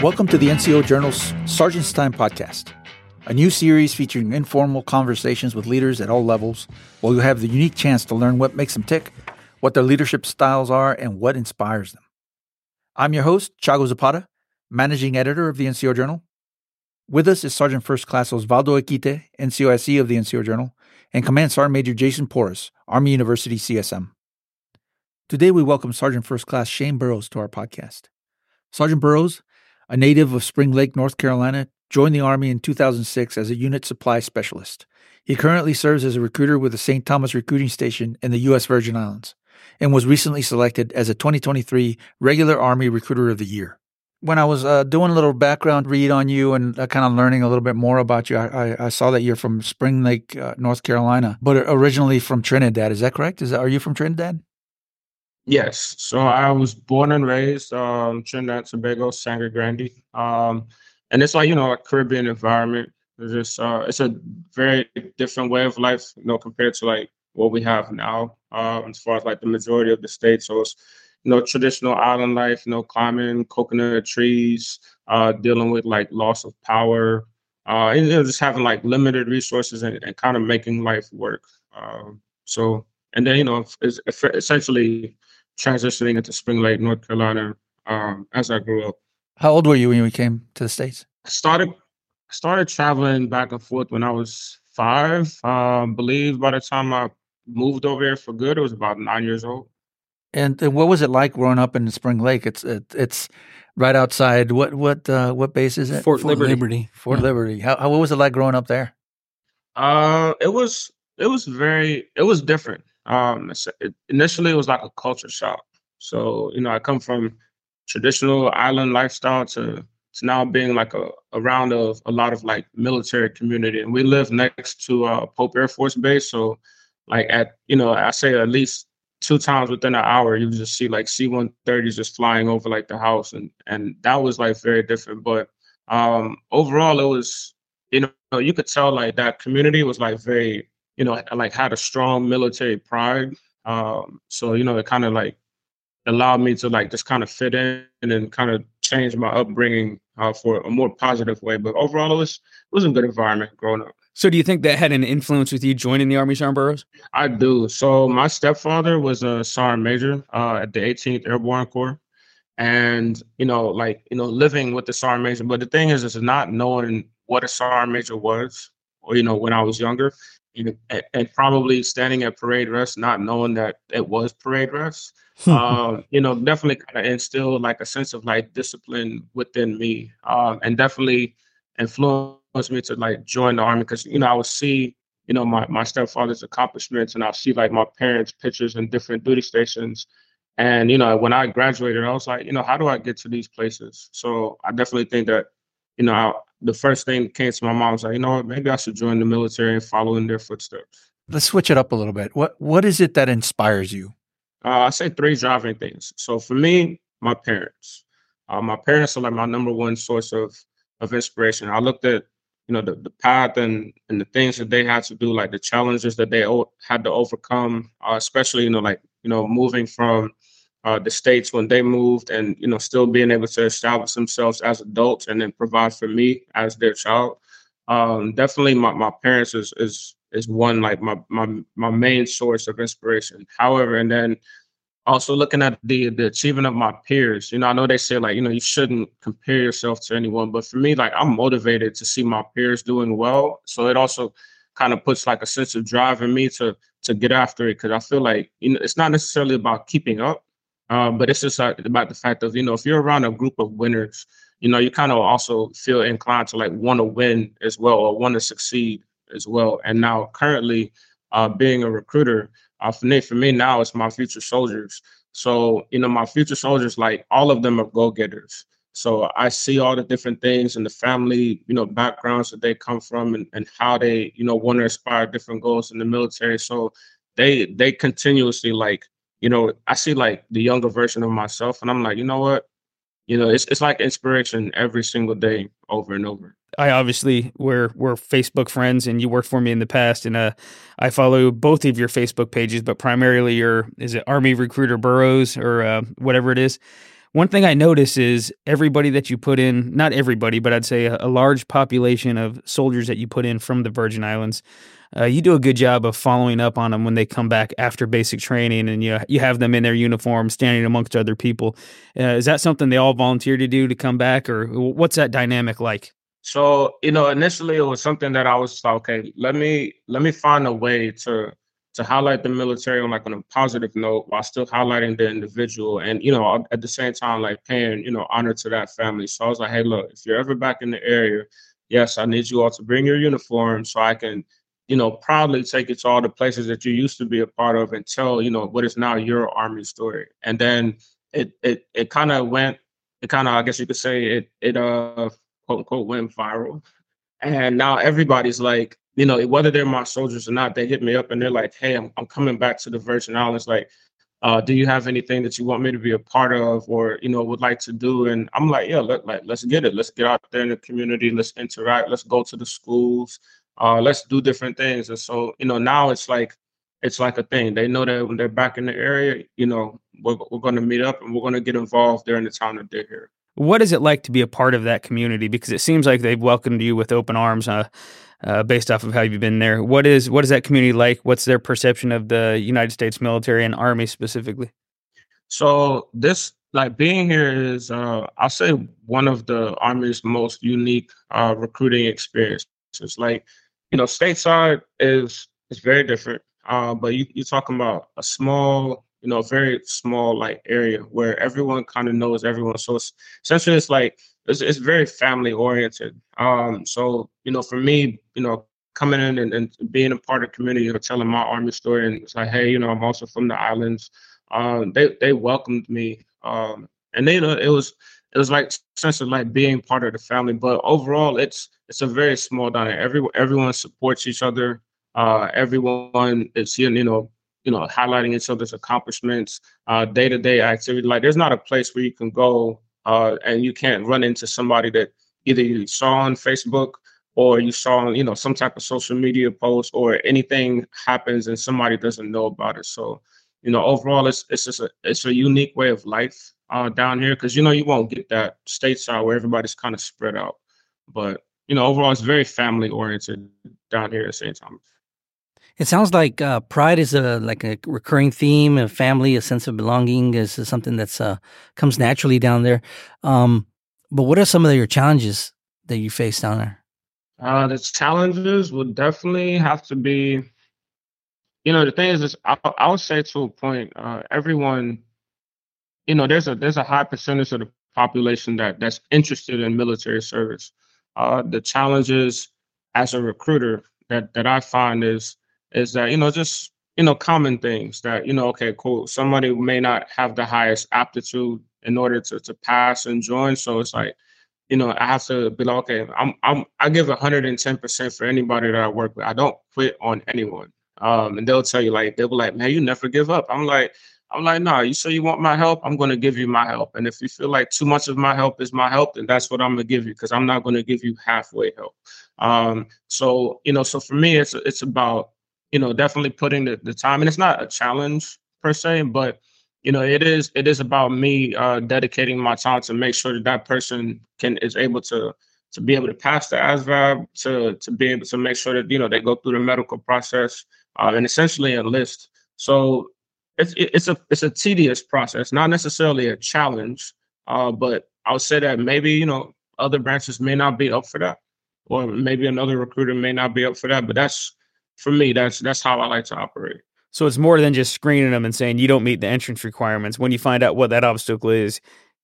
Welcome to the NCO Journal's Sergeant's Time podcast, a new series featuring informal conversations with leaders at all levels, where you have the unique chance to learn what makes them tick, what their leadership styles are, and what inspires them. I'm your host, Chago Zapata, managing editor of the NCO Journal. With us is Sergeant First Class Osvaldo Equite, NCOSE of the NCO Journal, and Command Sergeant Major Jason Porras, Army University CSM. Today we welcome Sergeant First Class Shane Burroughs to our podcast. Sergeant Burroughs a native of Spring Lake, North Carolina, joined the Army in 2006 as a unit supply specialist. He currently serves as a recruiter with the St. Thomas Recruiting Station in the U.S. Virgin Islands and was recently selected as a 2023 Regular Army Recruiter of the Year. When I was uh, doing a little background read on you and uh, kind of learning a little bit more about you, I, I, I saw that you're from Spring Lake, uh, North Carolina, but originally from Trinidad. Is that correct? Is that, are you from Trinidad? Yes. So I was born and raised um Trinidad Tobago, Sangre Grande. Um and it's like, you know, a Caribbean environment. It's just uh it's a very different way of life, you know, compared to like what we have now, uh, as far as like the majority of the states. So it's you know, traditional island life, you know, climbing coconut trees, uh, dealing with like loss of power, uh, and you know, just having like limited resources and, and kind of making life work. Um, so, and then, you know, it's essentially transitioning into Spring Lake, North Carolina, um, as I grew up. How old were you when you came to the states? I started started traveling back and forth when I was five. I um, believe by the time I moved over here for good, it was about nine years old. And, and what was it like growing up in Spring Lake? It's it, it's right outside. What what uh, what base is it? Fort, Fort Liberty. Liberty. Fort yeah. Liberty. How, how what was it like growing up there? Uh, it was it was very it was different. Um, it, initially, it was like a culture shock. So you know, I come from traditional island lifestyle to to now being like a around a, a lot of like military community, and we live next to uh, Pope Air Force Base. So like at you know, I say at least two times within an hour, you just see like C-130s just flying over like the house, and and that was like very different. But um, overall, it was you know you could tell like that community was like very you know, like had a strong military pride. Um, so you know, it kind of like allowed me to like just kind of fit in and kind of change my upbringing uh, for a more positive way. But overall, it was it was a good environment growing up. So, do you think that had an influence with you joining the Army Sergeant Burroughs? I do. So, my stepfather was a sergeant major uh, at the 18th Airborne Corps, and you know, like you know, living with the sergeant major. But the thing is, is not knowing what a sergeant major was, or you know, when I was younger, and probably standing at parade rest, not knowing that it was parade rest. um, you know, definitely kind of instilled like a sense of like discipline within me, um, and definitely influenced me to like join the army because you know I would see you know my my stepfather's accomplishments and I see like my parents' pictures in different duty stations, and you know when I graduated, I was like, you know, how do I get to these places? So I definitely think that you know I, the first thing that came to my mind was like, you know what, maybe I should join the military and follow in their footsteps. Let's switch it up a little bit. What what is it that inspires you? Uh, I say three driving things. So for me, my parents. Uh, my parents are like my number one source of of inspiration. I looked at you know the, the path and and the things that they had to do, like the challenges that they o- had to overcome, uh, especially you know like you know moving from uh, the states when they moved and you know still being able to establish themselves as adults and then provide for me as their child. Um, definitely my, my parents is is is one like my, my my main source of inspiration. However and then also looking at the the achievement of my peers you know i know they say like you know you shouldn't compare yourself to anyone but for me like i'm motivated to see my peers doing well. So it also kind of puts like a sense of drive in me to to get after it because i feel like you know it's not necessarily about keeping up um, but it's just about the fact of, you know, if you're around a group of winners, you know, you kind of also feel inclined to like want to win as well or want to succeed as well. And now currently uh, being a recruiter, uh, for me, for me now it's my future soldiers. So, you know, my future soldiers, like all of them are go-getters. So I see all the different things and the family, you know, backgrounds that they come from and, and how they, you know, want to aspire different goals in the military. So they they continuously like you know, I see like the younger version of myself, and I'm like, you know what? You know, it's it's like inspiration every single day, over and over. I obviously we're we're Facebook friends, and you worked for me in the past, and uh, I follow both of your Facebook pages, but primarily your is it Army Recruiter Burroughs or uh, whatever it is. one thing I notice is everybody that you put in, not everybody, but I'd say a, a large population of soldiers that you put in from the Virgin Islands. Uh, you do a good job of following up on them when they come back after basic training, and you you have them in their uniform, standing amongst other people. Uh, is that something they all volunteer to do to come back, or what's that dynamic like? So you know, initially it was something that I was like, okay, let me let me find a way to to highlight the military on like on a positive note while still highlighting the individual and you know at the same time like paying you know honor to that family so i was like hey look if you're ever back in the area yes i need you all to bring your uniform so i can you know proudly take it to all the places that you used to be a part of and tell you know what is now your army story and then it it it kind of went it kind of i guess you could say it it uh quote unquote went viral and now everybody's like you know, whether they're my soldiers or not, they hit me up and they're like, "Hey, I'm I'm coming back to the Virgin Islands. Like, uh, do you have anything that you want me to be a part of, or you know, would like to do?" And I'm like, "Yeah, look, like let's get it. Let's get out there in the community. Let's interact. Let's go to the schools. Uh, let's do different things." And so, you know, now it's like it's like a thing. They know that when they're back in the area, you know, we're we're going to meet up and we're going to get involved during the time that they're here. What is it like to be a part of that community? Because it seems like they've welcomed you with open arms. Uh, uh, based off of how you've been there. What is what is that community like? What's their perception of the United States military and army specifically? So this like being here is uh, I'll say one of the army's most unique uh, recruiting experiences. Like you know, stateside is is very different. Uh, but you, you're talking about a small, you know, very small like area where everyone kind of knows everyone. So it's essentially it's like it's, it's very family oriented. Um, so you know, for me, you know, coming in and, and being a part of community, you know, telling my army story, and it's like, hey, you know, I'm also from the islands. Um, they they welcomed me, um, and they, you know, it was it was like sense of like being part of the family. But overall, it's it's a very small dynamic. Every everyone supports each other. Uh, everyone is you know you know highlighting each other's accomplishments, day to day activity. Like there's not a place where you can go uh, and you can't run into somebody that either you saw on Facebook or you saw on you know some type of social media post or anything happens and somebody doesn't know about it. So you know overall it's it's just a it's a unique way of life uh, down here because you know you won't get that stateside where everybody's kind of spread out, but you know overall it's very family oriented down here at St. Thomas. It sounds like uh, pride is a like a recurring theme. A family, a sense of belonging is something that's uh, comes naturally down there. Um, but what are some of your challenges that you face down there? Uh, the challenges would definitely have to be, you know, the thing is, is I, I would say to a point, uh, everyone, you know, there's a there's a high percentage of the population that that's interested in military service. Uh, the challenges as a recruiter that that I find is is that you know just you know common things that you know okay cool somebody may not have the highest aptitude in order to to pass and join. So it's like you know i have to be like okay i'm i'm i give 110% for anybody that i work with. I don't quit on anyone um and they'll tell you like they'll be like man you never give up i'm like i'm like nah, you say you want my help i'm to give you my help and if you feel like too much of my help is my help then that's what i'm to give you because i'm not to give you halfway help um so you know so for me it's it's about you know, definitely putting the, the time. And it's not a challenge per se, but you know, it is it is about me uh, dedicating my time to make sure that that person can is able to to be able to pass the ASVAB, to to be able to make sure that you know they go through the medical process uh, and essentially enlist. So it's it's a it's a tedious process, not necessarily a challenge, uh, but I would say that maybe you know other branches may not be up for that, or maybe another recruiter may not be up for that. But that's for me, that's that's how I like to operate. So it's more than just screening them and saying you don't meet the entrance requirements. When you find out what that obstacle is,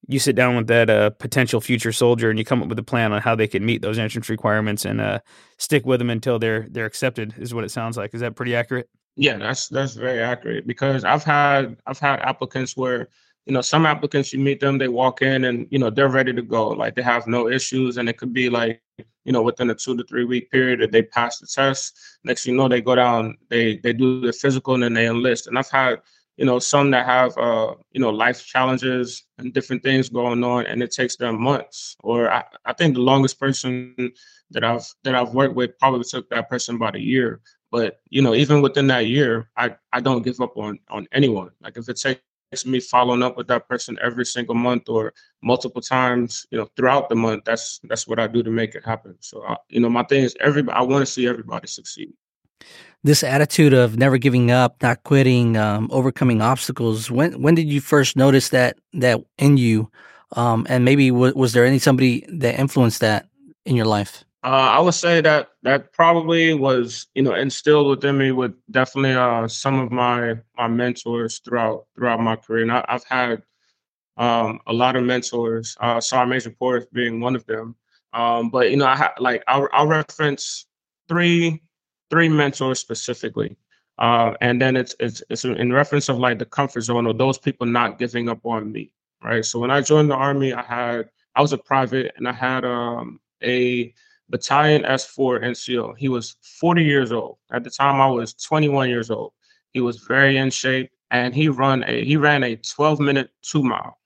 you sit down with that uh, potential future soldier and you come up with a plan on how they can meet those entrance requirements and uh, stick with them until they're they're accepted. Is what it sounds like. Is that pretty accurate? Yeah, that's that's very accurate because I've had I've had applicants where you know some applicants you meet them they walk in and you know they're ready to go like they have no issues and it could be like you know within a two to three week period that they pass the test next you know they go down they they do the physical and then they enlist and i've had you know some that have uh you know life challenges and different things going on and it takes them months or I, I think the longest person that i've that i've worked with probably took that person about a year but you know even within that year i i don't give up on on anyone like if it takes me following up with that person every single month or multiple times, you know, throughout the month, that's that's what I do to make it happen. So, I, you know, my thing is everybody. I want to see everybody succeed. This attitude of never giving up, not quitting, um, overcoming obstacles. When when did you first notice that that in you? Um, and maybe w- was there any somebody that influenced that in your life? Uh, I would say that that probably was, you know, instilled within me with definitely uh, some of my my mentors throughout throughout my career. And I, have had um, a lot of mentors, uh, Sergeant Major Portis being one of them. Um, but you know, I ha- like I'll, I'll, reference three three mentors specifically, uh, and then it's it's it's in reference of like the comfort zone or those people not giving up on me, right? So when I joined the army, I had I was a private and I had um, a Battalion S4 NCO. He was 40 years old. At the time, I was 21 years old. He was very in shape, and he run a he ran a 12 minute two mile,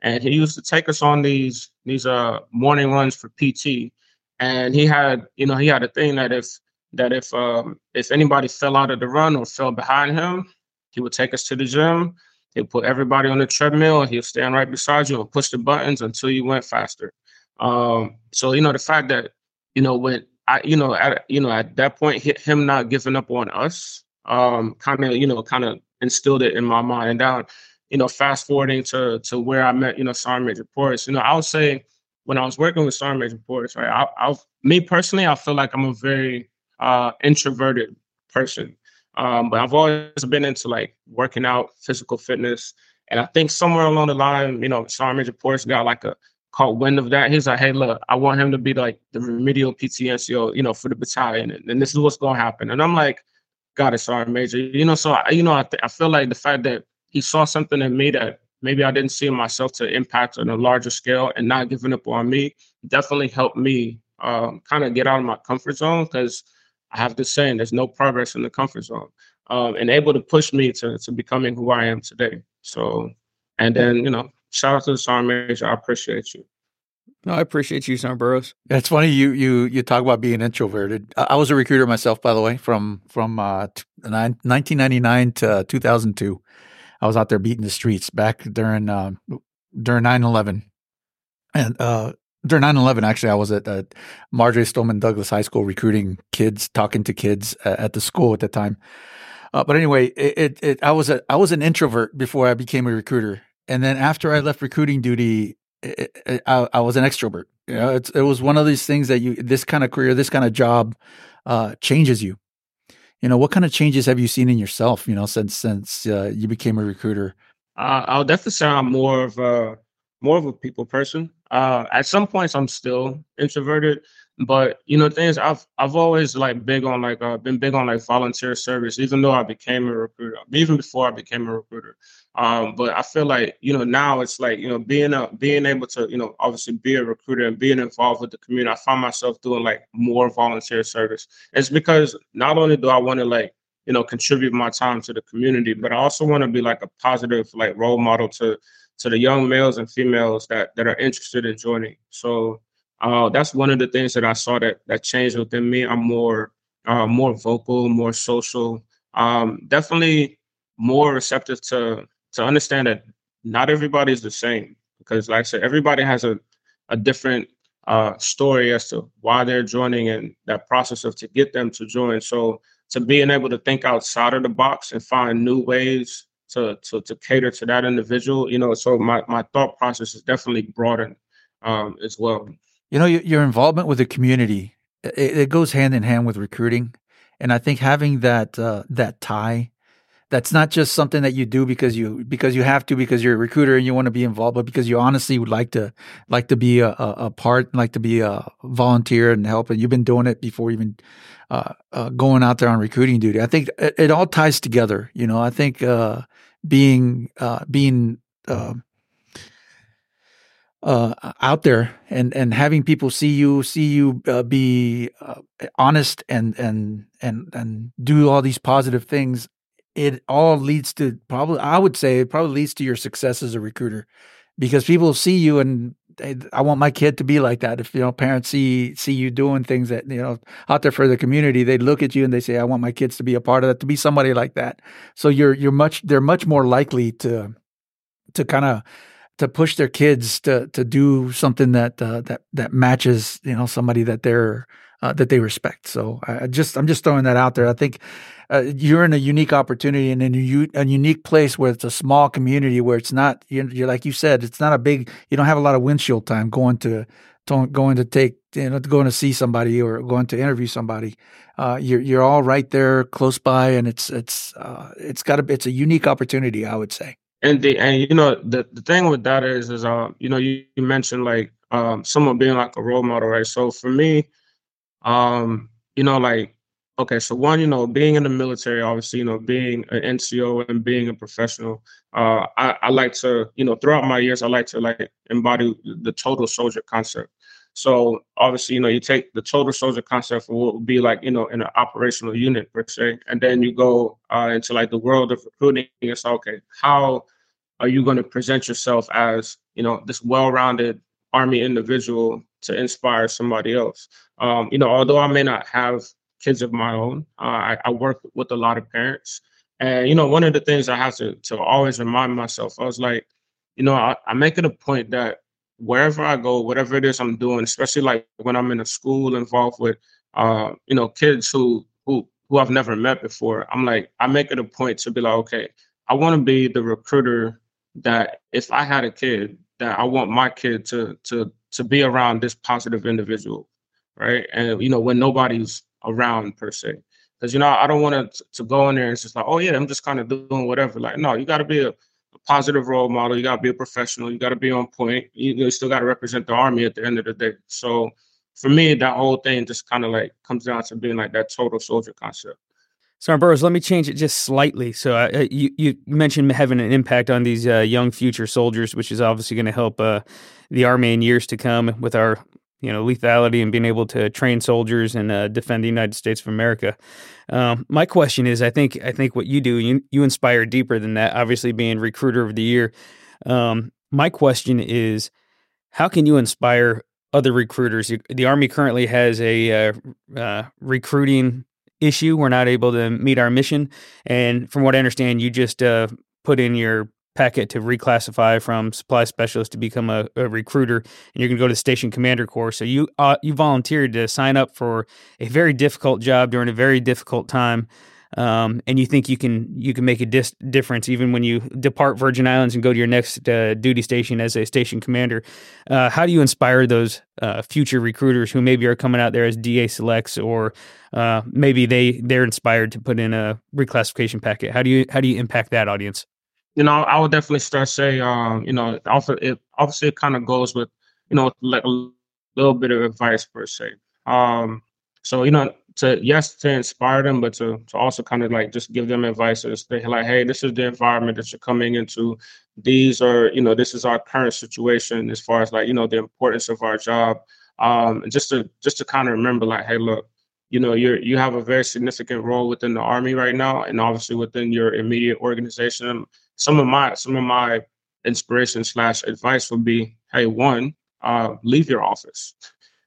and he used to take us on these these uh morning runs for PT. And he had you know he had a thing that if that if um if anybody fell out of the run or fell behind him, he would take us to the gym. He'd put everybody on the treadmill. He'll stand right beside you and push the buttons until you went faster. Um, so you know the fact that you know, when I, you know, at you know, at that point, him not giving up on us, um, kind of, you know, kind of instilled it in my mind. And down, you know, fast forwarding to to where I met, you know, Sergeant Major Portis. You know, I would say when I was working with Sergeant Major Portis, right, I, I, me personally, I feel like I'm a very uh, introverted person. Um, but I've always been into like working out, physical fitness, and I think somewhere along the line, you know, Sergeant Major Portis got like a caught wind of that. He's like, hey, look, I want him to be like the remedial PTNCO, you know, for the battalion, and, and this is what's going to happen. And I'm like, got it, Sergeant Major. You know, so I, you know, I, th- I feel like the fact that he saw something in me that maybe I didn't see in myself to impact on a larger scale, and not giving up on me definitely helped me um, kind of get out of my comfort zone because I have to say, there's no progress in the comfort zone, um, and able to push me to to becoming who I am today. So, and then you know, shout out to the Sergeant Major. I appreciate you. No, I appreciate you, Sergeant Burroughs. It's funny you you you talk about being introverted. I, was a recruiter myself, by the way, from from uh, 1999 to 2002. I was out there beating the streets back during uh, during 9/11, and uh, during 9/11, actually, I was at uh, Marjory Stoneman Douglas High School recruiting kids, talking to kids at the school at the time. Uh, but anyway, it, it, it, I was a I was an introvert before I became a recruiter, and then after I left recruiting duty, it, it, I, I, was an extrovert. You know, it was one of these things that you, this kind of career, this kind of job, uh, changes you. You know, what kind of changes have you seen in yourself? You know, since since uh, you became a recruiter. Uh, I'll definitely say I'm more of a more of a people person. Uh, at some points, I'm still introverted, but you know, things I've I've always like big on like uh, been big on like volunteer service, even though I became a recruiter, even before I became a recruiter. Um, but I feel like you know now it's like you know being a being able to you know obviously be a recruiter and being involved with the community. I find myself doing like more volunteer service. It's because not only do I want to like you know contribute my time to the community, but I also want to be like a positive like role model to to the young males and females that that are interested in joining. So uh, that's one of the things that I saw that that changed within me. I'm more uh, more vocal, more social. Um, definitely more receptive to to understand that not everybody is the same because like i said everybody has a, a different uh, story as to why they're joining and that process of to get them to join so to being able to think outside of the box and find new ways to to, to cater to that individual you know so my, my thought process is definitely broadened um, as well. You know your, involvement with the community it, it, goes hand in hand with recruiting. And i think having that uh, that tie that's not just something that you do because you because you have to because you're a recruiter and you want to be involved, but because you honestly would like to like to be a, a, a part, like to be a volunteer and help. And you've been doing it before even uh, uh, going out there on recruiting duty. I think it, it all ties together. You know, I think uh, being uh, being uh, uh, out there and and having people see you see you uh, be honest and and and and do all these positive things it all leads to probably I would say it probably leads to your success as a recruiter because people see you and they, I want my kid to be like that. If you know parents see see you doing things that you know out there for the community, they look at you and they say, "I want my kids to be a part of that, to be somebody like that." So you're you're much they're much more likely to to kind of to push their kids to to do something that uh, that that matches you know somebody that they're uh, that they respect. So I just I'm just throwing that out there. I think uh, you're in a unique opportunity and in a, u- a, unique place where it's a small community where it's not you're, you're, like you said it's not a big you don't have a lot of windshield time going to, to going to take you know going to see somebody or going to interview somebody. Uh, you're you're all right there close by and it's it's uh, it's got a it's a unique opportunity I would say. And the and you know the the thing with that is is uh you know you, you mentioned like um someone being like a role model right so for me um you know like okay so one you know being in the military obviously you know being an NCO and being a professional uh I, I like to you know throughout my years I like to like embody the total soldier concept so obviously, you know, you take the total soldier concept for what would be like, you know, in an operational unit per se, and then you go uh, into like the world of recruiting. It's okay, how are you going to present yourself as, you know, this well-rounded army individual to inspire somebody else? Um, you know, although I may not have kids of my own, uh, I, I work with a lot of parents, and you know, one of the things I have to to always remind myself, I was like, you know, I, I make it a point that wherever I go, whatever it is I'm doing, especially like when I'm in a school involved with, uh, you know, kids who who who I've never met before, I'm like, I make it a point to be like, okay, I want to be the recruiter that if I had a kid, that I want my kid to to to be around this positive individual, right? And you know, when nobody's around per se, because you know, I don't want to to go in there and it's just like, oh yeah, I'm just kind of doing whatever. Like, no, you got to be a positive role model. You got to be a professional. You got to be on point. You, you still got to represent the army at the end of the day. So for me, that whole thing just kind of like comes down to being like that total soldier concept. Sergeant Burroughs, let me change it just slightly. So uh, uh you you mentioned having an impact on these uh, young future soldiers, which is obviously going to help uh, the army in years to come with our you know lethality and being able to train soldiers and uh, defend the United States of America. Um, my question is, I think I think what you do, you you inspire deeper than that. Obviously, being recruiter of the year. Um, my question is, how can you inspire other recruiters? The Army currently has a uh, recruiting issue. We're not able to meet our mission, and from what I understand, you just uh, put in your packet to reclassify from supply specialist to become a, a recruiter, and you're going to go to the station commander course. So you uh, you volunteered to sign up for a very difficult job during a very difficult time, um, and you think you can you can make a dis- difference even when you depart Virgin Islands and go to your next uh, duty station as a station commander. Uh, how do you inspire those uh, future recruiters who maybe are coming out there as DA selects or uh, maybe they they're inspired to put in a reclassification packet? How do you how do you impact that audience? you know, I would definitely start say, um, you know, also it obviously it kind of goes with, you know, like a little bit of advice per se. Um, so you know, to yes, to inspire them, but to to also kind of like just give them advice and say like, hey, this is the environment that you're coming into. These are, you know, this is our current situation as far as like, you know, the importance of our job. Um, and just to just to kind of remember, like, hey, look, you know you're you have a very significant role within the army right now and obviously within your immediate organization some of my some of my inspiration slash advice would be hey one uh, leave your office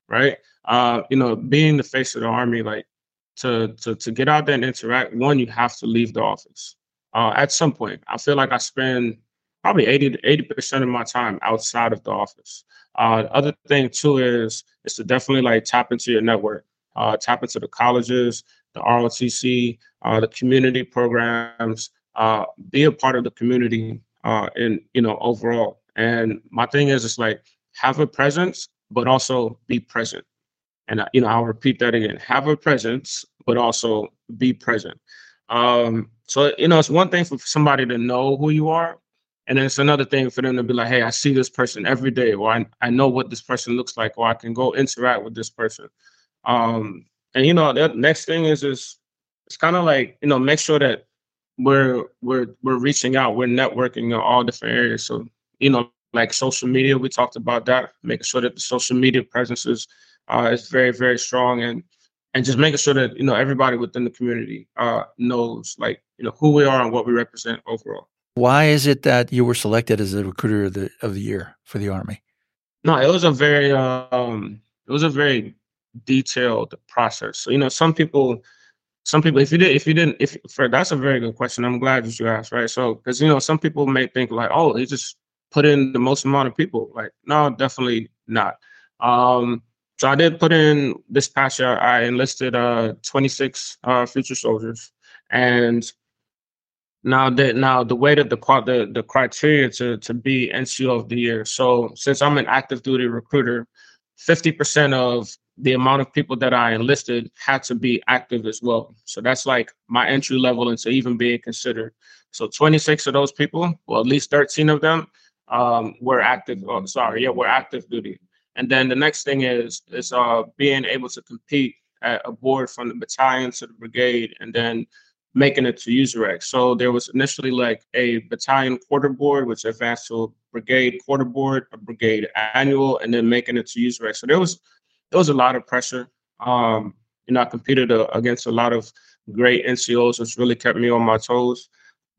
right uh, you know being the face of the army like to to to get out there and interact one you have to leave the office uh, at some point i feel like i spend probably 80-80% of my time outside of the office uh, the other thing too is is to definitely like tap into your network uh, tap into the colleges the rotc uh, the community programs uh, be a part of the community uh, and you know overall. And my thing is, it's like have a presence, but also be present. And uh, you know, I'll repeat that again: have a presence, but also be present. Um, so you know, it's one thing for somebody to know who you are, and then it's another thing for them to be like, "Hey, I see this person every day, or I, I know what this person looks like, or I can go interact with this person." Um, and you know, the next thing is is it's kind of like you know, make sure that we're we're we're reaching out, we're networking in all different areas. So you know, like social media, we talked about that, making sure that the social media presence is uh, is very very strong, and and just making sure that you know everybody within the community uh, knows like you know who we are and what we represent overall. Why is it that you were selected as the recruiter of the of the year for the Army? No, it was a very um, it was a very detailed process. So you know, some people some people, if you did, if you didn't, if for that's a very good question. I'm glad that you asked, right? So, because you know, some people may think like, oh, he just put in the most amount of people. Like, no, definitely not. Um, so I did put in this past year. I enlisted uh 26 uh future soldiers, and now that now the way that the the the criteria to to be NCO of the year. So since I'm an active duty recruiter, 50% of the amount of people that I enlisted had to be active as well. So that's like my entry level into even being considered. So 26 of those people, well, at least 13 of them um, were active. Oh, sorry, yeah, we're active duty. And then the next thing is is uh, being able to compete at a board from the battalion to the brigade, and then making it to USAREC. So there was initially like a battalion quarter board, which advanced to a brigade quarter board, a brigade annual, and then making it to USAREC. So there was there was a lot of pressure. Um, you know, I competed uh, against a lot of great NCOs, which really kept me on my toes.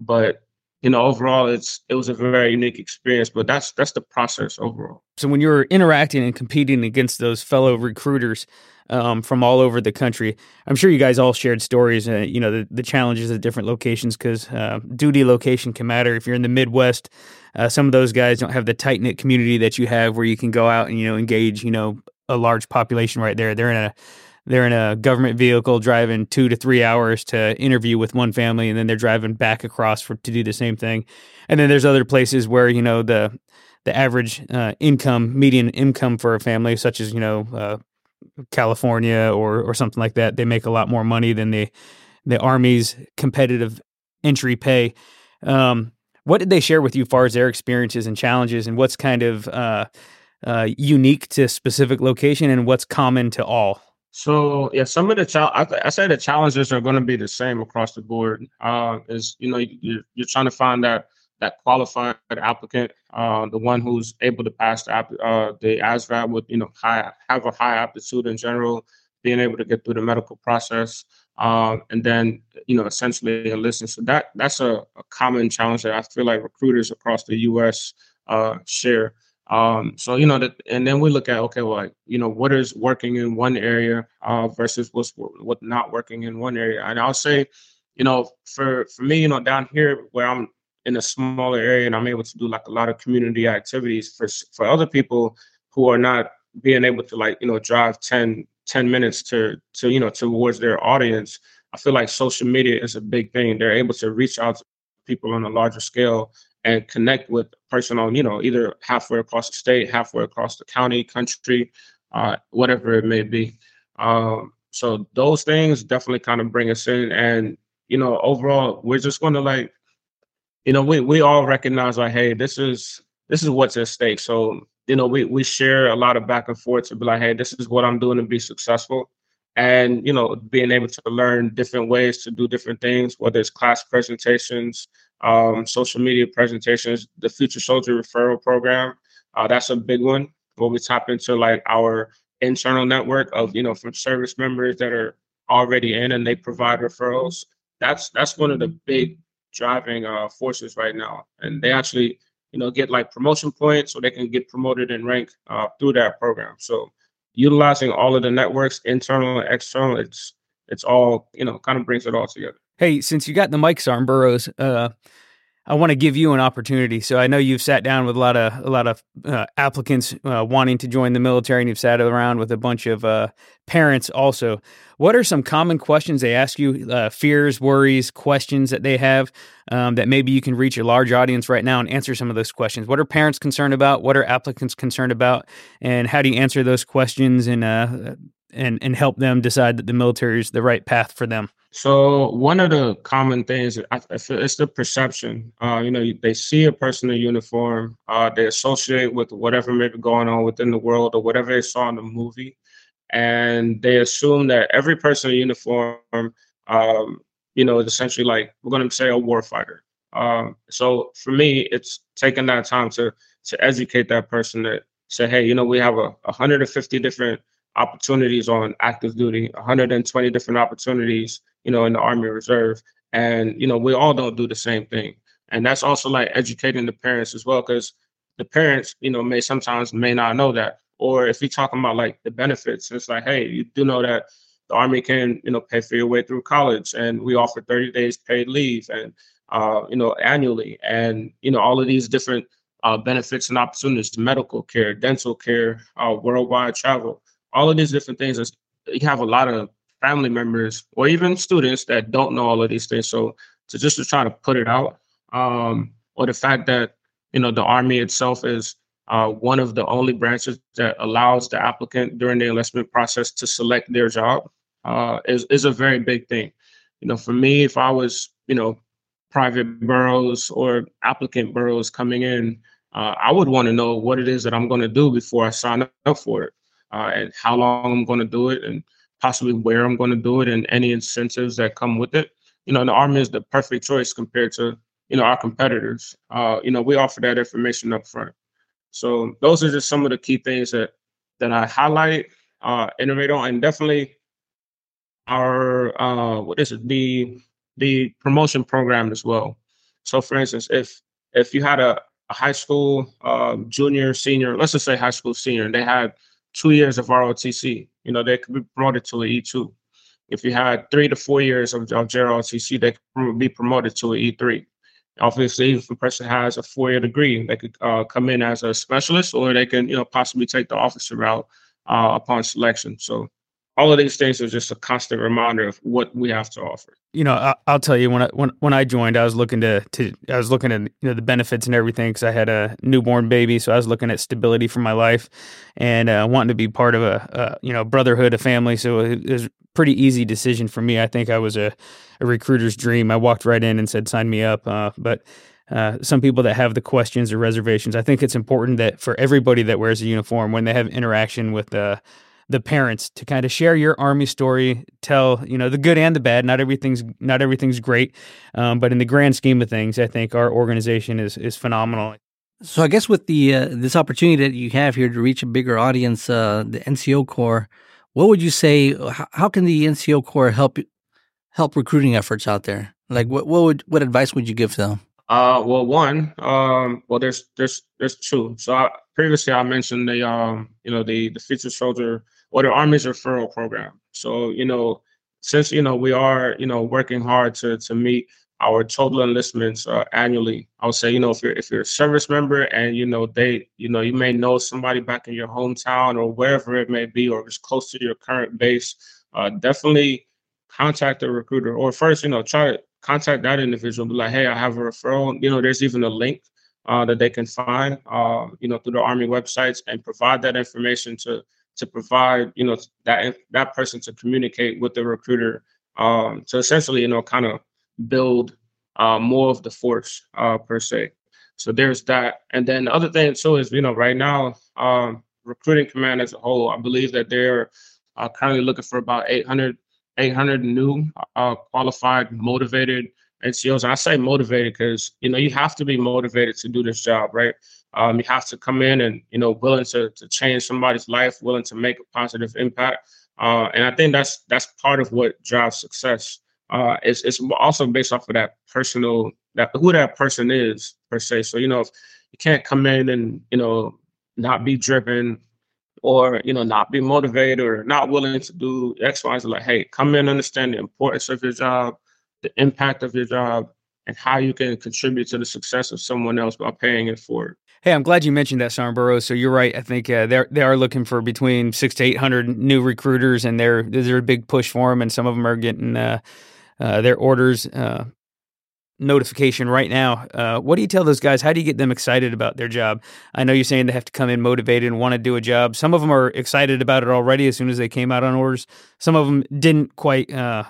But you know, overall, it's it was a very unique experience. But that's that's the process overall. So when you're interacting and competing against those fellow recruiters, um, from all over the country. I'm sure you guys all shared stories, uh, you know, the, the challenges at different locations because uh, duty location can matter. If you're in the Midwest, uh, some of those guys don't have the tight knit community that you have where you can go out and, you know, engage, you know, a large population right there. They're in a they're in a government vehicle driving two to three hours to interview with one family and then they're driving back across for to do the same thing and then there's other places where you know the the average uh, income median income for a family such as you know uh, California or or something like that, they make a lot more money than the the Army's competitive entry pay. Um, what did they share with you as far as their experiences and challenges, and what's kind of uh, uh, unique to specific location, and what's common to all? So yeah, some of the chal- I, I say the challenges are going to be the same across the board. Uh, is you know you're, you're trying to find that that qualified applicant, uh, the one who's able to pass the, uh, the ASVAB with, you know, high, have a high aptitude in general, being able to get through the medical process, uh, and then, you know, essentially listen. So that that's a, a, common challenge that I feel like recruiters across the U.S. Uh, share. Um, so you know that, and then we look at okay, well, like you know, what is working in one area uh, versus what's what not working in one area, and I'll say, you know, for for me, you know, down here where I'm in a smaller area and I'm able to do like a lot of community activities for for other people who are not being able to like you know drive 10 10 minutes to to you know towards their audience I feel like social media is a big thing. They're able to reach out to people on a larger scale and connect with a person on you know either halfway across the state halfway across the county country uh, whatever it may be um, so those things definitely kind of bring us in and you know overall we're just going to like you know, we we all recognize like, hey, this is this is what's at stake. So, you know, we we share a lot of back and forth to be like, hey, this is what I'm doing to be successful. And, you know, being able to learn different ways to do different things, whether it's class presentations, um, social media presentations, the Future Soldier Referral Program. Uh, that's a big one where we tap into like our internal network of, you know, from service members that are already in and they provide referrals. That's that's one of the big driving uh, forces right now, and they actually you know get like promotion points so they can get promoted and rank uh, through that program. So utilizing all of the networks, internal and external, it's it's all you know kind of brings it all together. Hey, since you got the mics on Burroughs, uh, I want to give you an opportunity. So I know you've sat down with a lot of a lot of uh, applicants uh, wanting to join the military, and you've sat around with a bunch of uh, parents also. What are some common questions they ask you? Uh, fears, worries, questions that they have um, that maybe you can reach a large audience right now and answer some of those questions. What are parents concerned about? What are applicants concerned about? And how do you answer those questions and uh, and and help them decide that the military is the right path for them? So one of the common things it's the perception. Uh, you know, they see a person in uniform, uh, they associate with whatever may be going on within the world or whatever they saw in the movie, and they assume that every person in uniform, um, you know, is essentially like we're going to say a war fighter. Um, so for me, it's taking that time to to educate that person that say, hey, you know, we have a 150 different opportunities on active duty, 120 different opportunities, you know, in the Army Reserve. And, you know, we all don't do the same thing. And that's also like educating the parents as well, because the parents, you know, may sometimes may not know that. Or if you're talking about like the benefits, it's like, hey, you do know that the Army can, you know, pay for your way through college, and we offer 30 days paid leave, and uh, you know, annually, and you know, all of these different uh, benefits and opportunities, medical care, dental care, uh, worldwide travel, all of these different things. Is, you have a lot of family members or even students that don't know all of these things. So to just to try to put it out, um, or the fact that you know the Army itself is uh, one of the only branches that allows the applicant during the enlistment process to select their job uh, is is a very big thing. You know, for me, if I was you know private Burroughs or applicant Burroughs coming in, uh, I would want to know what it is that I'm going to do before I sign up for it, uh, and how long I'm going to do it, and possibly where I'm going to do it, and any incentives that come with it. You know, the Army is the perfect choice compared to you know our competitors. Uh, you know, we offer that information up front. So those are just some of the key things that that I highlight, uh, innovate on, and definitely our uh, what is it the the promotion program as well. So, for instance, if if you had a, a high school uh, junior, senior, let's just say high school senior, and they had two years of ROTC, you know, they could be promoted to an E2. If you had three to four years of, of JROTC, they could be promoted to an E3. Obviously, if a person has a four-year degree, they could uh, come in as a specialist, or they can, you know, possibly take the officer route uh, upon selection. So, all of these things are just a constant reminder of what we have to offer. You know, I, will tell you when I when when I joined, I was looking to to I was looking at you know the benefits and everything because I had a newborn baby, so I was looking at stability for my life and uh, wanting to be part of a, a you know brotherhood, a family. So it, it was pretty easy decision for me. I think I was a, a recruiter's dream. I walked right in and said, "Sign me up." Uh, but uh, some people that have the questions or reservations, I think it's important that for everybody that wears a uniform, when they have interaction with the the parents, to kind of share your army story, tell you know the good and the bad. Not everything's not everything's great, um, but in the grand scheme of things, I think our organization is is phenomenal. So I guess with the uh, this opportunity that you have here to reach a bigger audience, uh, the NCO Corps what would you say? How can the NCO Corps help help recruiting efforts out there? Like, what what would what advice would you give them? Uh, well, one, um, well, there's there's there's two. So I, previously, I mentioned the um, you know, the the future soldier or the Army's referral program. So you know, since you know we are you know working hard to to meet our total enlistments uh, annually. I would say, you know, if you're if you're a service member and you know they, you know, you may know somebody back in your hometown or wherever it may be, or it's close to your current base, uh, definitely contact a recruiter. Or first, you know, try to contact that individual. Be like, hey, I have a referral. You know, there's even a link uh, that they can find, uh, you know, through the Army websites and provide that information to to provide, you know, that that person to communicate with the recruiter um, to essentially, you know, kind of build uh, more of the force uh, per se. So there's that. And then the other thing too is, you know, right now, um, recruiting command as a whole, I believe that they're uh, currently looking for about 800, 800 new uh, qualified, motivated And I say motivated because, you know, you have to be motivated to do this job, right? Um, you have to come in and, you know, willing to, to change somebody's life, willing to make a positive impact. Uh, and I think that's that's part of what drives success uh, it's it's also based off of that personal that who that person is per se. So you know, if you can't come in and you know not be driven or you know not be motivated or not willing to do X, Y, Z, like hey, come in, understand the importance of your job, the impact of your job, and how you can contribute to the success of someone else by paying it forward. Hey, I'm glad you mentioned that, Sergeant Burroughs. So you're right. I think uh, they they are looking for between six to eight hundred new recruiters, and they're there's a big push for them, and some of them are getting. Uh, uh, their orders uh, notification right now. Uh, what do you tell those guys? How do you get them excited about their job? I know you're saying they have to come in motivated and want to do a job. Some of them are excited about it already as soon as they came out on orders. Some of them didn't quite uh,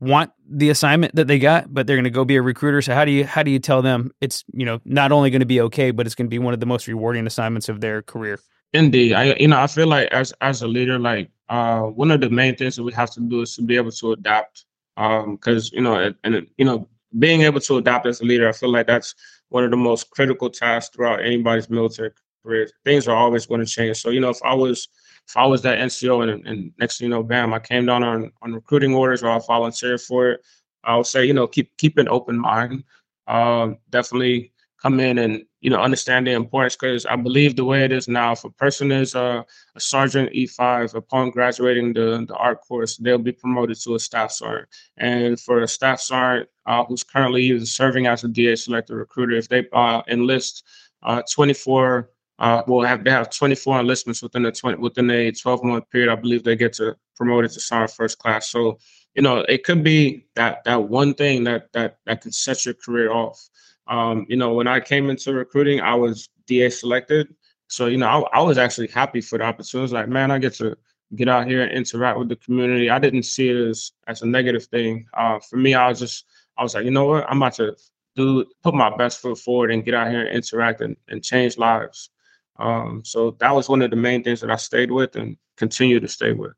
want the assignment that they got, but they're going to go be a recruiter. So how do you how do you tell them it's you know not only going to be okay, but it's going to be one of the most rewarding assignments of their career? Indeed, I you know I feel like as as a leader, like uh, one of the main things that we have to do is to be able to adapt because um, you know, and you know, being able to adapt as a leader, I feel like that's one of the most critical tasks throughout anybody's military career. Things are always going to change. So you know, if I was if I was that NCO and, and next thing you know, bam, I came down on on recruiting orders or I volunteered for it, I would say you know keep keep an open mind. Um, definitely come in and you know understand the importance because I believe the way it is now, if a person is a, sergeant E5 upon graduating the the ARC course, they'll be promoted to a staff sergeant. And for a staff sergeant uh, who's currently serving as a DA selected recruiter, if they uh, enlist uh, 24 uh, well, have they have 24 enlistments within a 20 within a 12 month period. I believe they get to promoted to sergeant first class. So, you know, it could be that that one thing that that that can set your career off. Um, you know, when I came into recruiting, I was DA selected. So, you know, I, I was actually happy for the opportunity. Like, man, I get to get out here and interact with the community. I didn't see it as, as a negative thing. Uh, for me, I was just, I was like, you know what? I'm about to do, put my best foot forward and get out here and interact and, and change lives. Um, so that was one of the main things that I stayed with and continue to stay with.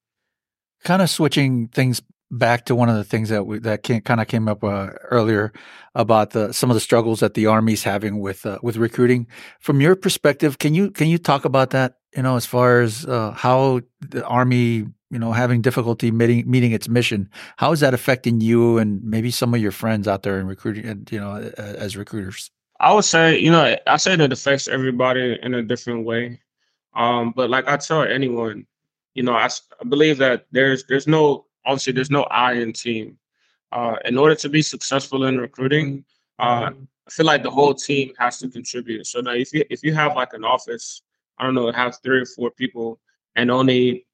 Kind of switching things back to one of the things that we, that kind of came up uh, earlier about the some of the struggles that the army's having with uh, with recruiting. From your perspective, can you can you talk about that? You know, as far as uh, how the army, you know, having difficulty meeting meeting its mission, how is that affecting you and maybe some of your friends out there in recruiting? You know, as recruiters. I would say, you know, I say that it affects everybody in a different way. Um, but like I tell anyone, you know, I, I believe that there's there's no obviously there's no I in team. Uh, in order to be successful in recruiting, uh, I feel like the whole team has to contribute. So now, if you if you have like an office, I don't know, have three or four people, and only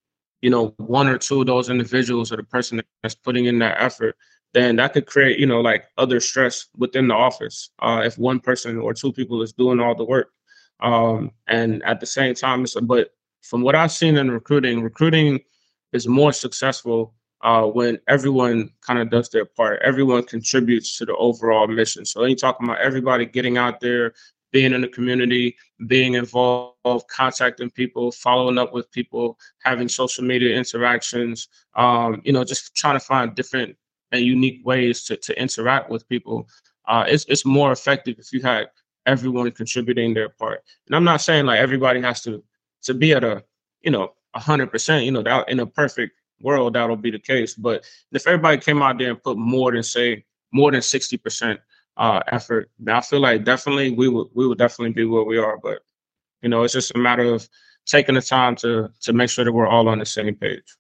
you know one or two of those individuals or the person that's putting in that effort, then that could create you know like other stress within the office. Uh, if one person or two people is doing all the work, um, and at the same time, but from what I've seen in recruiting, recruiting is more successful uh, when everyone kind of does their part. Everyone contributes to the overall mission. So you're talking about everybody getting out there, being in the community, being involved, contacting people, following up with people, having social media interactions, um, you know, just trying to find different and unique ways to, to interact with people. Uh, it's, it's more effective if you had everyone contributing their part. And I'm not saying like everybody has to to be at a, you know, hundred percent, you know, that in a perfect world, that'll be the case. But if everybody came out there and put more than say more than sixty percent uh, effort, I feel like definitely we would we would definitely be where we are. But you know, it's just a matter of taking the time to to make sure that we're all on the same page.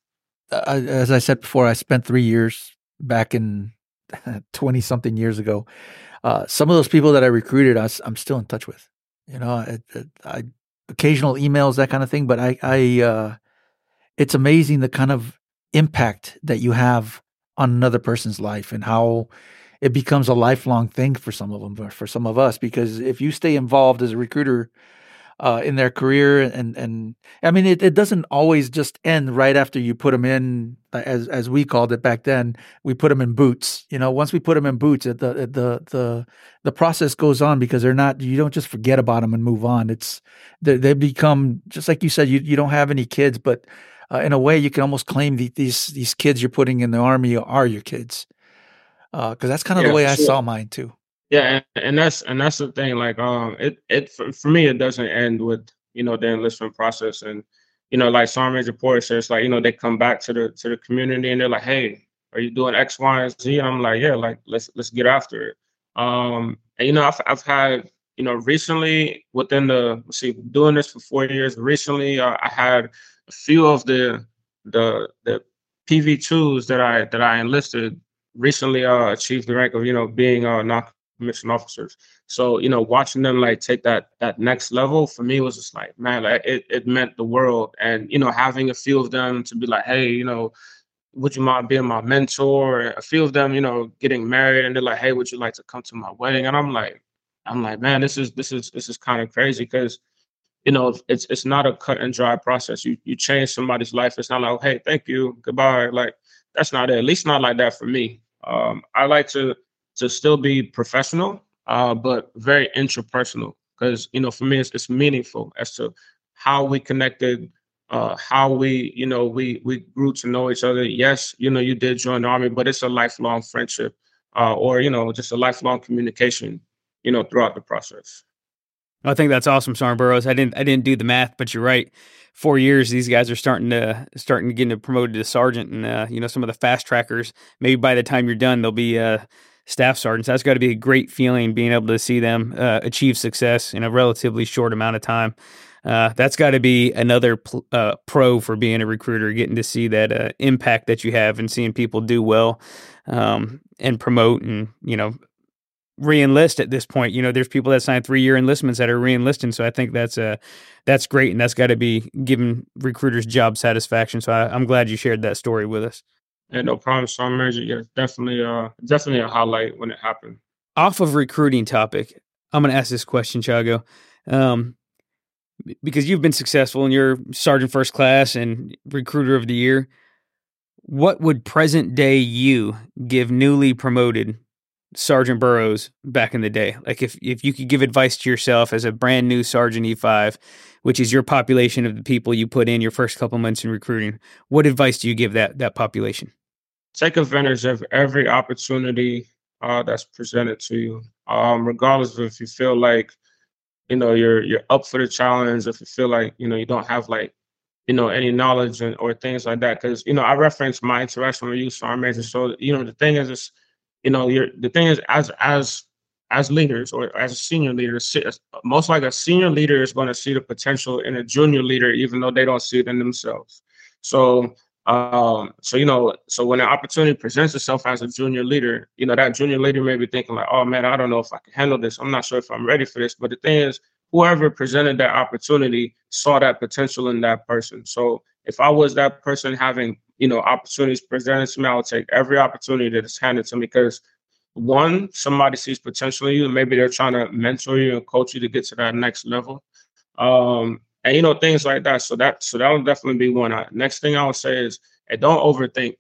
Uh, as I said before, I spent three years back in twenty something years ago. Uh, some of those people that I recruited, I, am still in touch with. You know, I, I, occasional emails, that kind of thing. But I, I, uh, it's amazing the kind of impact that you have on another person's life and how it becomes a lifelong thing for some of them, for some of us. Because if you stay involved as a recruiter uh, in their career, and and I mean, it, it doesn't always just end right after you put them in, as as we called it back then. We put them in boots. You know, once we put them in boots, the the the the process goes on because they're not. You don't just forget about them and move on. It's they, they become just like you said. You you don't have any kids, but uh, in a way, you can almost claim the, these these kids you're putting in the army are your kids, because uh, that's kind of yeah, the way I saw mine too. Yeah, and, that's and that's the thing. Like, um, it it for, for, me, it doesn't end with you know the enlistment process, and you know, like Sergeant Major Porter says, like you know, they come back to the to the community and they're like, hey, are you doing X, Y, and Z? I'm like, yeah, like let's let's get after it. Um, and you know, I've I've had you know recently within the see doing this for four years. Recently, uh, I had a few of the the the PV2s that I that I enlisted recently uh, achieved the rank of you know being uh, non commissioned officers. So you know, watching them like take that that next level for me was just like man, like it it meant the world. And you know, having a few of them to be like, hey, you know, would you mind being my mentor? A few of them, you know, getting married and they're like, hey, would you like to come to my wedding? And I'm like, I'm like, man, this is this is this is kind of crazy because you know, it's it's not a cut and dry process. You you change somebody's life. It's not like, hey, thank you, goodbye. Like that's not it. At least not like that for me. Um, I like to to still be professional, uh, but very interpersonal because you know, for me, it's, it's meaningful as to how we connected, uh, how we you know we we grew to know each other. Yes, you know, you did join the army, but it's a lifelong friendship, uh, or you know, just a lifelong communication. You know, throughout the process. I think that's awesome, Sergeant Burroughs. I didn't I didn't do the math, but you're right. Four years, these guys are starting to starting to get promoted to sergeant, and uh, you know some of the fast trackers. Maybe by the time you're done, they'll be uh, staff sergeants. That's got to be a great feeling being able to see them uh, achieve success in a relatively short amount of time. Uh, that's got to be another pl- uh, pro for being a recruiter, getting to see that uh, impact that you have and seeing people do well um, and promote and you know re-enlist at this point. You know, there's people that sign three-year enlistments that are re-enlisting, so I think that's a uh, that's great, and that's got to be giving recruiters job satisfaction. So I, am glad you shared that story with us. Yeah, no problem, Sergeant Major. Yeah, definitely, uh, definitely a highlight when it happened. Off of recruiting topic, I'm going to ask this question, Chago. Um, because you've been successful and you're sergeant first class and recruiter of the year, what would present day you give newly promoted Sergeant Burroughs back in the day? Like if if you could give advice to yourself as a brand new Sergeant E5, which is your population of the people you put in your first couple months in recruiting, what advice do you give that that population? Take advantage of every opportunity uh, that's presented to you, um, regardless of if you feel like you know you're you're up for the challenge if you feel like you know you don't have like you know any knowledge and, or things like that because you know i reference my interaction with youth sergeant major so you know the thing is is you know you're the thing is as as as leaders or as a senior leader most like a senior leader is going to see the potential in a junior leader even though they don't see it in themselves. So um so you know so when an opportunity presents itself as a junior leader you know that junior leader may be thinking like oh man i don't know if i can handle this. I'm not sure if i'm ready for this. But the thing is whoever presented that opportunity saw that potential in that person. So if i was that person having you know opportunities presented to me I'll take every opportunity that is handed to me because one somebody sees potential in you maybe they're trying to mentor you and coach you to get to that next level um and you know things like that. So that so that will definitely be one. I, next thing I would say is, hey, don't overthink.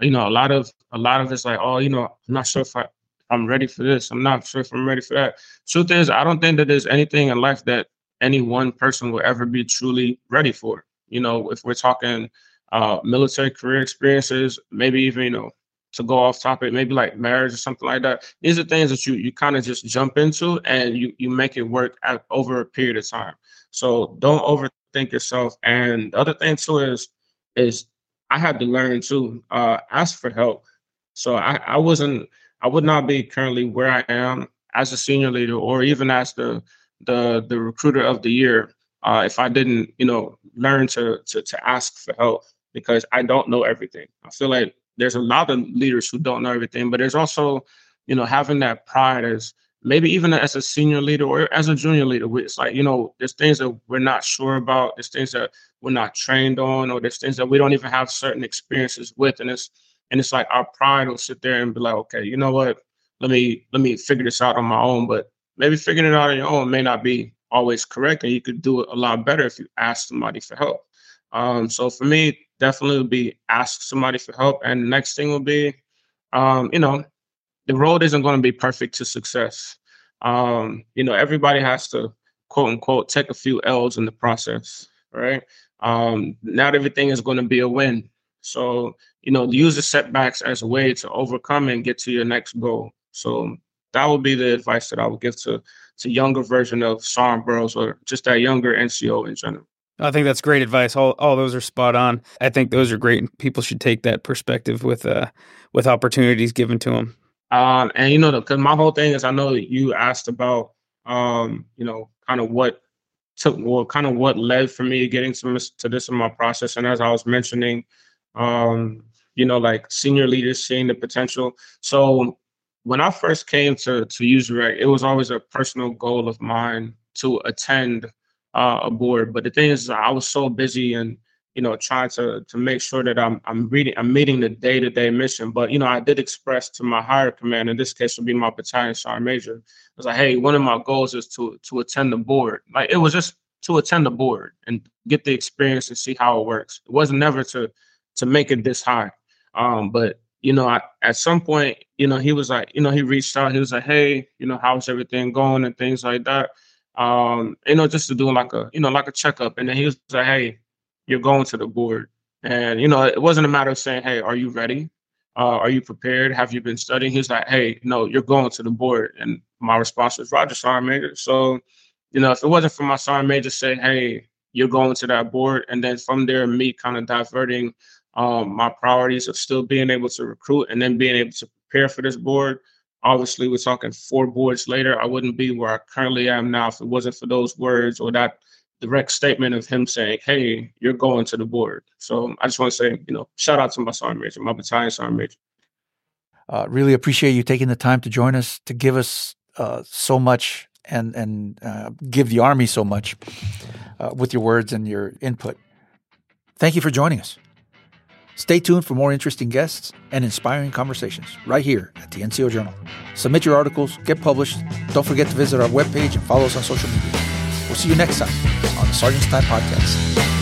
You know, a lot of a lot of it's like, oh, you know, I'm not sure if I I'm ready for this. I'm not sure if I'm ready for that. Truth is, I don't think that there's anything in life that any one person will ever be truly ready for. You know, if we're talking uh, military career experiences, maybe even you know to go off topic, maybe like marriage or something like that. These are things that you you kind of just jump into and you you make it work at, over a period of time. So don't overthink yourself. And the other thing too is is I had to learn to uh, ask for help. So I, I wasn't I would not be currently where I am as a senior leader or even as the the the recruiter of the year uh, if I didn't you know learn to, to to ask for help because I don't know everything. I feel like there's a lot of leaders who don't know everything, but there's also you know having that pride as maybe even as a senior leader or as a junior leader, it's like, you know, there's things that we're not sure about, there's things that we're not trained on, or there's things that we don't even have certain experiences with. And it's and it's like our pride will sit there and be like, okay, you know what? Let me let me figure this out on my own. But maybe figuring it out on your own may not be always correct. And you could do it a lot better if you ask somebody for help. Um, so for me, definitely be ask somebody for help. And the next thing will be, um, you know, the road isn't going to be perfect to success. Um, you know, everybody has to quote unquote take a few L's in the process, right? Um, not everything is going to be a win. So, you know, use the setbacks as a way to overcome and get to your next goal. So that would be the advice that I would give to to younger version of Sergeant Burroughs or just that younger NCO in general. I think that's great advice. All all those are spot on. I think those are great. People should take that perspective with uh with opportunities given to them. Um, and you know, because my whole thing is, I know you asked about, um, you know, kind of what took, well, kind of what led for me getting to this, to this in my process. And as I was mentioning, um, you know, like senior leaders seeing the potential. So when I first came to to USAREC, it was always a personal goal of mine to attend uh, a board. But the thing is, I was so busy and you know, trying to to make sure that I'm I'm reading I'm meeting the day to day mission. But you know, I did express to my higher command, in this case would be my battalion sergeant major. I was like, hey, one of my goals is to to attend the board. Like it was just to attend the board and get the experience and see how it works. It wasn't never to to make it this high. Um, but you know, I, at some point, you know, he was like, you know, he reached out. He was like, hey, you know, how's everything going and things like that. Um, you know, just to do like a, you know, like a checkup. And then he was like, hey, you're going to the board. And you know, it wasn't a matter of saying, "Hey, are you ready? Uh, are you prepared? Have you been studying?" He's like, "Hey, no, you're going to the board." And my response was, "Roger, sergeant major." So, you know, if it wasn't for my sergeant major saying, "Hey, you're going to that board," and then from there, me kind of diverting um, my priorities of still being able to recruit and then being able to prepare for this board, obviously, we're talking four boards later. I wouldn't be where I currently am now if it wasn't for those words or that direct statement of him saying, "Hey, you're going to the board." So I just want to say, you know, shout out to my sergeant major, my battalion sergeant major. Uh, really appreciate you taking the time to join us to give us uh, so much and and uh, give the army so much uh, with your words and your input. Thank you for joining us. Stay tuned for more interesting guests and inspiring conversations right here at the NCO Journal. Submit your articles, get published. Don't forget to visit our webpage and follow us on social media. We'll see you next time on the Sergeant's Time Podcast.